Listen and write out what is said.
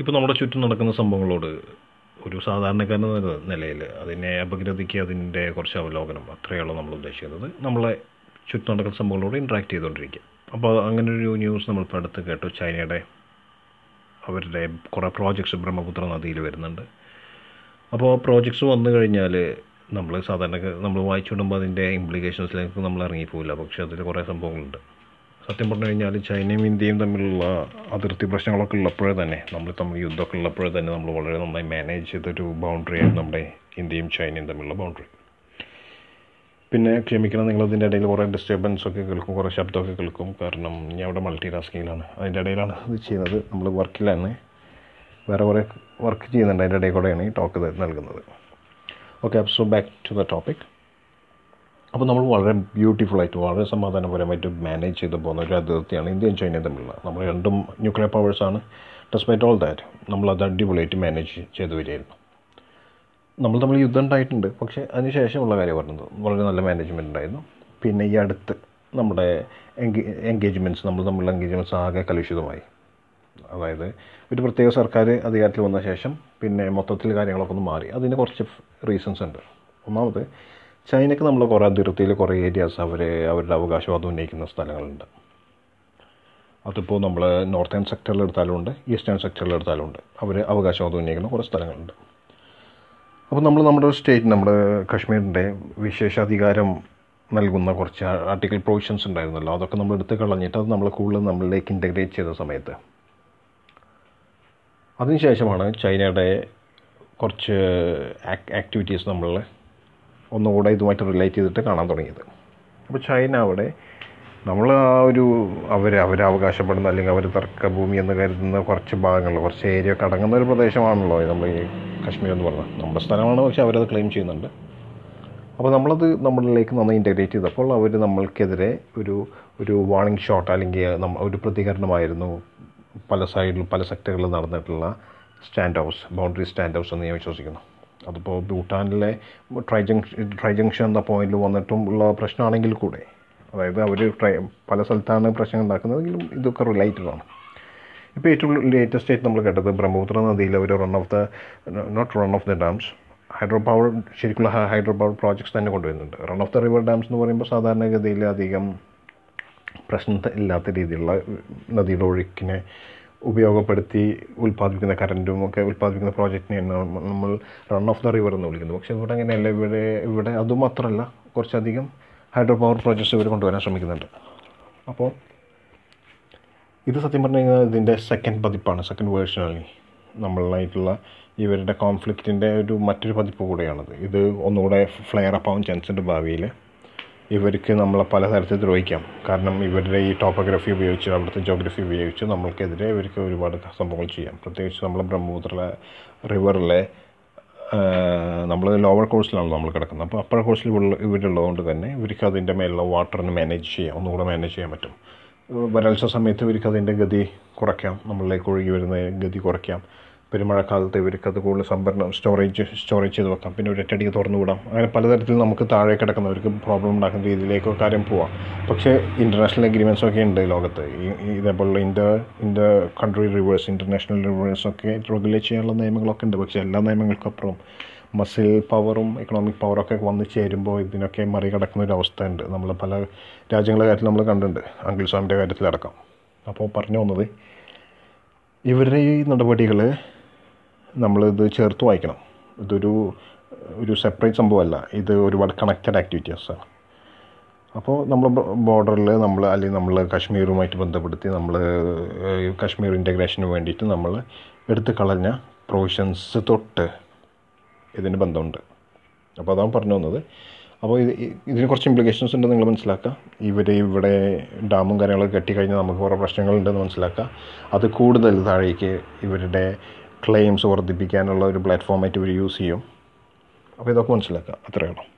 ഇപ്പോൾ നമ്മുടെ ചുറ്റും നടക്കുന്ന സംഭവങ്ങളോട് ഒരു സാധാരണക്കാരൻ നിലയിൽ അതിനെ അപഗ്രഥിക്കുക അതിന്റെ കുറച്ച് അവലോകനം അത്രയുള്ളൂ നമ്മൾ ഉദ്ദേശിക്കുന്നത്. നമ്മളെ ചുറ്റും നടക്കുന്ന സംഭവങ്ങളോട് ഇൻട്രാക്ട് ചെയ്തുകൊണ്ടിരിക്കുക. അപ്പോൾ അങ്ങനെ ഒരു ന്യൂസ് നമ്മളിപ്പോൾ അടുത്ത് കേട്ടു. ചൈനയുടെ അവരുടെ കുറേ പ്രോജക്ട്സ് ബ്രഹ്മപുത്ര നദിയിൽ വരുന്നുണ്ട്. അപ്പോൾ ആ പ്രോജക്ട്സ് വന്നു കഴിഞ്ഞാൽ നമ്മൾ സാധാരണ നമ്മൾ വായിച്ചു വിടുമ്പോൾ അതിന്റെ ഇംപ്ലിക്കേഷൻസിലേക്ക് നമ്മൾ ഇറങ്ങിപ്പോവില്ല. പക്ഷേ അതിൽ കുറേ സംഭവങ്ങളുണ്ട്. സത്യം പറഞ്ഞു കഴിഞ്ഞാൽ ചൈനയും ഇന്ത്യയും തമ്മിലുള്ള അതിർത്തി പ്രശ്നങ്ങളൊക്കെ ഉള്ളപ്പോഴേ തന്നെ നമ്മൾ തമ്മിൽ യുദ്ധമൊക്കെ ഉള്ളപ്പോഴേ തന്നെ നമ്മൾ വളരെ നന്നായി മാനേജ് ചെയ്തൊരു ബൗണ്ടറിയാണ് നമ്മുടെ ഇന്ത്യയും ചൈനയും തമ്മിലുള്ള ബൗണ്ടറി പിന്നെ ക്ഷമിക്കണം നിങ്ങൾ അതിന്റെ ഇടയിൽ കുറേ ഡിസ്റ്റർബൻസ് ഒക്കെ കേൾക്കും കുറേ ശബ്ദമൊക്കെ കേൾക്കും. കാരണം ഞാൻ അവിടെ മൾട്ടി ടാസ്കിങ്ങിലാണ് അതിന്റെ ഇടയിലാണ് ഇത് ചെയ്യുന്നത്. നമ്മൾ വർക്കിലാണ് വേറെ കുറേ വർക്ക് ചെയ്യുന്നുണ്ട്. അതിന്റെ ഇടയിൽ കൂടെയാണ് ഈ ടോക്ക് നൽകുന്നത്. Okay so back to the topic അപ്പോൾ നമ്മൾ വളരെ ബ്യൂട്ടിഫുൾ ആയിട്ട് വളരെ സമാധാനപരമായിട്ട് മാനേജ് ചെയ്ത് പോകുന്ന ഒരു അതിർത്തിയാണ് ഇന്ത്യയും ചൈനയും തമ്മിലുള്ള. നമ്മൾ രണ്ടും ന്യൂക്ലിയർ പവേഴ്സാണ് ഡെസ്പൈറ്റ് ഓൾ ദാറ്റ് നമ്മളത് അടിപൊളിയായിട്ട് മാനേജ് ചെയ്ത് വരികയായിരുന്നു. നമ്മൾ തമ്മിൽ യുദ്ധം ഉണ്ടായിട്ടുണ്ട്. പക്ഷേ അതിന് ശേഷമുള്ള കാര്യം പറഞ്ഞത് വളരെ നല്ല മാനേജ്മെന്റ് ഉണ്ടായിരുന്നു. പിന്നെ ഈ അടുത്ത് നമ്മുടെ എൻഗേജ്മെന്റ്സ് നമ്മൾ തമ്മിലുള്ള എൻഗേജ്മെന്റ്സ് ആകെ കലുഷിതമായി. അതായത് ഒരു പ്രത്യേക സർക്കാർ അധികാരത്തിൽ വന്ന ശേഷം പിന്നെ മൊത്തത്തിൽ കാര്യങ്ങളൊക്കെ ഒന്ന് മാറി. അതിന് കുറച്ച് റീസൺസ് ഉണ്ട്. ഒന്നാമത് ചൈനയ്ക്ക് നമ്മൾ കുറേ അതിർത്തിയിൽ കുറേ ഏരിയാസ് അവർ അവരുടെ അവകാശവാദം ഉന്നയിക്കുന്ന സ്ഥലങ്ങളുണ്ട്. അതിപ്പോൾ നമ്മൾ നോർത്തേൺ സെക്ടറിൽ എടുത്താലുമുണ്ട് ഈസ്റ്റേൺ സെക്ടറിൽ എടുത്താലുമുണ്ട് അവർ അവകാശവാദം ഉന്നയിക്കുന്ന കുറേ സ്ഥലങ്ങളുണ്ട്. അപ്പോൾ നമ്മൾ നമ്മുടെ സ്റ്റേറ്റ് നമ്മുടെ കാശ്മീരിന്റെ വിശേഷാധികാരം നൽകുന്ന കുറച്ച് ആർട്ടിക്കൽ പ്രൊവിഷൻസ് ഉണ്ടായിരുന്നല്ലോ. അതൊക്കെ നമ്മൾ എടുത്ത് കളഞ്ഞിട്ട് അത് നമ്മൾ കൂടുതൽ നമ്മളിലേക്ക് ഇന്റഗ്രേറ്റ് ചെയ്ത സമയത്ത്. അതിനുശേഷമാണ് ചൈനയുടെ കുറച്ച് ആക്ടിവിറ്റീസ് നമ്മൾ ഒന്നുകൂടെ ഇതുമായിട്ട് റിലേറ്റ് ചെയ്തിട്ട് കാണാൻ തുടങ്ങിയത്. അപ്പോൾ ചൈന അവിടെ നമ്മൾ ആ ഒരു അവർ അവർ അവകാശപ്പെടുന്ന അല്ലെങ്കിൽ അവർ തർക്കഭൂമി എന്ന് കരുതുന്ന കുറച്ച് ഭാഗങ്ങൾ കുറച്ച് ഏരിയ കടങ്ങുന്ന ഒരു പ്രദേശമാണല്ലോ നമ്മൾ ഈ കശ്മീർ എന്ന് പറഞ്ഞാൽ നമ്മുടെ സ്ഥലമാണ്. പക്ഷേ അവരത് ക്ലെയിം ചെയ്യുന്നുണ്ട്. അപ്പോൾ നമ്മളത് നമ്മളിലേക്ക് നന്നായി ഇന്റഗ്രേറ്റ് ചെയ്തപ്പോൾ അവർ നമ്മൾക്കെതിരെ ഒരു ഒരു വാണിംഗ് ഷോട്ട് അല്ലെങ്കിൽ ഒരു പ്രതികരണമായിരുന്നു പല സൈഡിലും പല സെക്ടറുകളിൽ നടന്നിട്ടുള്ള standoffs boundary standoffs എന്ന് ഞാൻ വിശ്വസിക്കുന്നു. അതിപ്പോൾ ഭൂട്ടാനിലെ ട്രൈ ജംഗ്ഷൻ ട്രൈ ജംഗ്ഷൻ എന്ന പോയിന്റിൽ വന്നിട്ടും ഉള്ള പ്രശ്നമാണെങ്കിൽ കൂടെ. അതായത് അവർ ട്രൈ പല സ്ഥലത്താണ് പ്രശ്നം ഉണ്ടാക്കുന്നതെങ്കിലും ഇതൊക്കെ റിലേറ്റഡ് ആണ്. ഇപ്പോൾ ഏറ്റവും ലേറ്റസ്റ്റ് ആയിട്ട് നമ്മൾ കേട്ടത് ബ്രഹ്മപുത്ര നദിയിൽ ഒരു run of the not run of the dams hydro power ശരിക്കുള്ള ഹൈഡ്രോ പവർ പ്രോജക്ട്സ് തന്നെ കൊണ്ടുവരുന്നുണ്ട്. Run of the river dams എന്ന് പറയുമ്പോൾ സാധാരണഗതിയിൽ അധികം പ്രശ്നം ഇല്ലാത്ത രീതിയിലുള്ള നദിയുടെ ഒഴുക്കിനെ ഉപയോഗപ്പെടുത്തി ഉൽപ്പാദിപ്പിക്കുന്ന കറന്റും ഒക്കെ ഉൽപ്പാദിപ്പിക്കുന്ന പ്രോജക്റ്റിനെയാണ് നമ്മൾ റൺ ഓഫ് ദ റിവർ എന്ന് വിളിക്കുന്നത്. പക്ഷേ ഇവിടെ അങ്ങനെയല്ല. ഇവിടെ ഇവിടെ അതുമാത്രമല്ല കുറച്ചധികം ഹൈഡ്രോ പവർ പ്രോജക്ട്സ് ഇവർ കൊണ്ടുവരാൻ ശ്രമിക്കുന്നുണ്ട്. അപ്പോൾ ഇത് സത്യം പറഞ്ഞു കഴിഞ്ഞാൽ ഇതിന്റെ സെക്കൻഡ് പതിപ്പാണ്. സെക്കൻഡ് വേർഷനാണ് നമ്മളായിട്ടുള്ള ഇവരുടെ കോൺഫ്ലിക്റ്റിന്റെ ഒരു മറ്റൊരു പതിപ്പ് കൂടെയാണത്. ഇത് ഒന്നുകൂടെ ഫ്ലെയർ അപ്പ് ആവും ചാൻസ് ഉണ്ട് ഭാവിയിൽ ഇവർക്ക് നമ്മളെ പലതരത്തിൽ ദ്രോഹിക്കാം. കാരണം ഇവരുടെ ഈ ടോപ്പോഗ്രഫി ഉപയോഗിച്ച് അവിടുത്തെ ജോഗ്രഫി ഉപയോഗിച്ച് നമ്മൾക്കെതിരെ ഇവർക്ക് ഒരുപാട് സംഭവങ്ങൾ ചെയ്യാം. പ്രത്യേകിച്ച് നമ്മൾ ബ്രഹ്മപുത്ര റിവറിലെ നമ്മൾ ലോവർ കോഴ്സിലാണ് നമ്മൾ കിടക്കുന്നത്. അപ്പോൾ അപ്പർ കോഴ്സിൽ ഇവരുള്ളതുകൊണ്ട് തന്നെ ഇവർക്ക് അതിന്റെ മേലുള്ള വാട്ടറിന് മാനേജ് ചെയ്യാം. ഒന്നുകൂടെ മാനേജ് ചെയ്യാൻ പറ്റും. വരൾച്ച സമയത്ത് ഇവർക്ക് അതിന്റെ ഗതി കുറയ്ക്കാം. നമ്മളിലേക്ക് ഒഴുകി വരുന്ന ഗതി കുറയ്ക്കാം. പെരുമഴക്കാലത്ത് ഇവർക്ക് അത് കൂടുതൽ സംഭരണം സ്റ്റോറേജ് സ്റ്റോറേജ് ചെയ്ത് വെക്കാം. പിന്നെ ഒരു തുറന്നു വിടാം. അങ്ങനെ പലതരത്തിൽ നമുക്ക് താഴെ കിടക്കുന്നവർക്ക് പ്രോബ്ലം ഉണ്ടാക്കുന്ന രീതിയിലേക്കോ കാര്യം പോവാം. പക്ഷേ ഇന്റർനാഷണൽ അഗ്രിമെന്റ്സ് ഒക്കെ ഉണ്ട് ലോകത്ത്. ഈ ഇതേപോലുള്ള inter inter country rivers international rivers ഒക്കെ റെഗുലേറ്റ് ചെയ്യാനുള്ള നിയമങ്ങളൊക്കെ ഉണ്ട്. പക്ഷേ എല്ലാ നിയമങ്ങൾക്കപ്പുറം മസിൽ പവറും എക്കണോമിക് ഒക്കെ വന്നു ചേരുമ്പോൾ ഇതിനൊക്കെ മറികടക്കുന്ന ഒരു അവസ്ഥ ഉണ്ട്. നമ്മൾ പല രാജ്യങ്ങളുടെ കാര്യത്തിൽ നമ്മൾ കണ്ടിട്ടുണ്ട്. അങ്കിൾ സ്വാമിന്റെ കാര്യത്തിലടക്കം അപ്പോൾ പറഞ്ഞു വന്നത് ഇവരുടെ ഈ നടപടികൾ നമ്മളിത് ചേർത്ത് വായിക്കണം. ഇതൊരു ഒരു സെപ്പറേറ്റ് സംഭവമല്ല. ഇത് ഒരുപാട് കണക്റ്റഡ് ആക്ടിവിറ്റീസാണ് അപ്പോൾ നമ്മൾ ബോർഡറിൽ നമ്മൾ അല്ലെങ്കിൽ നമ്മൾ കാശ്മീരുമായിട്ട് ബന്ധപ്പെടുത്തി നമ്മൾ കാശ്മീർ ഇന്റഗ്രേഷന് വേണ്ടിയിട്ട് നമ്മൾ എടുത്തു കളഞ്ഞ പ്രൊവിഷൻസ് തൊട്ട് ഇതിന് ബന്ധമുണ്ട്. അപ്പോൾ അതാണ് പറഞ്ഞു വന്നത്. അപ്പോൾ ഇത് ഇതിന് കുറച്ച് ഇംപ്ലിക്കേഷൻസ് ഉണ്ട് നിങ്ങൾ മനസ്സിലാക്കുക ഇവർ ഇവിടെ ഡാമും കാര്യങ്ങളൊക്കെ കെട്ടിക്കഴിഞ്ഞാൽ നമുക്ക് കുറേ പ്രശ്നങ്ങളുണ്ടെന്ന് മനസ്സിലാക്കുക അത് കൂടുതൽ താഴേക്ക് ഇവരുടെ ക്ലെയിംസ് വർദ്ധിപ്പിക്കാനുള്ള ഒരു പ്ലാറ്റ്ഫോമായിട്ട് ഇവർ യൂസ് ചെയ്യും. അപ്പോൾ ഇതൊക്കെ മനസ്സിലാക്കുക. അത്രയേ ഉള്ളൂ.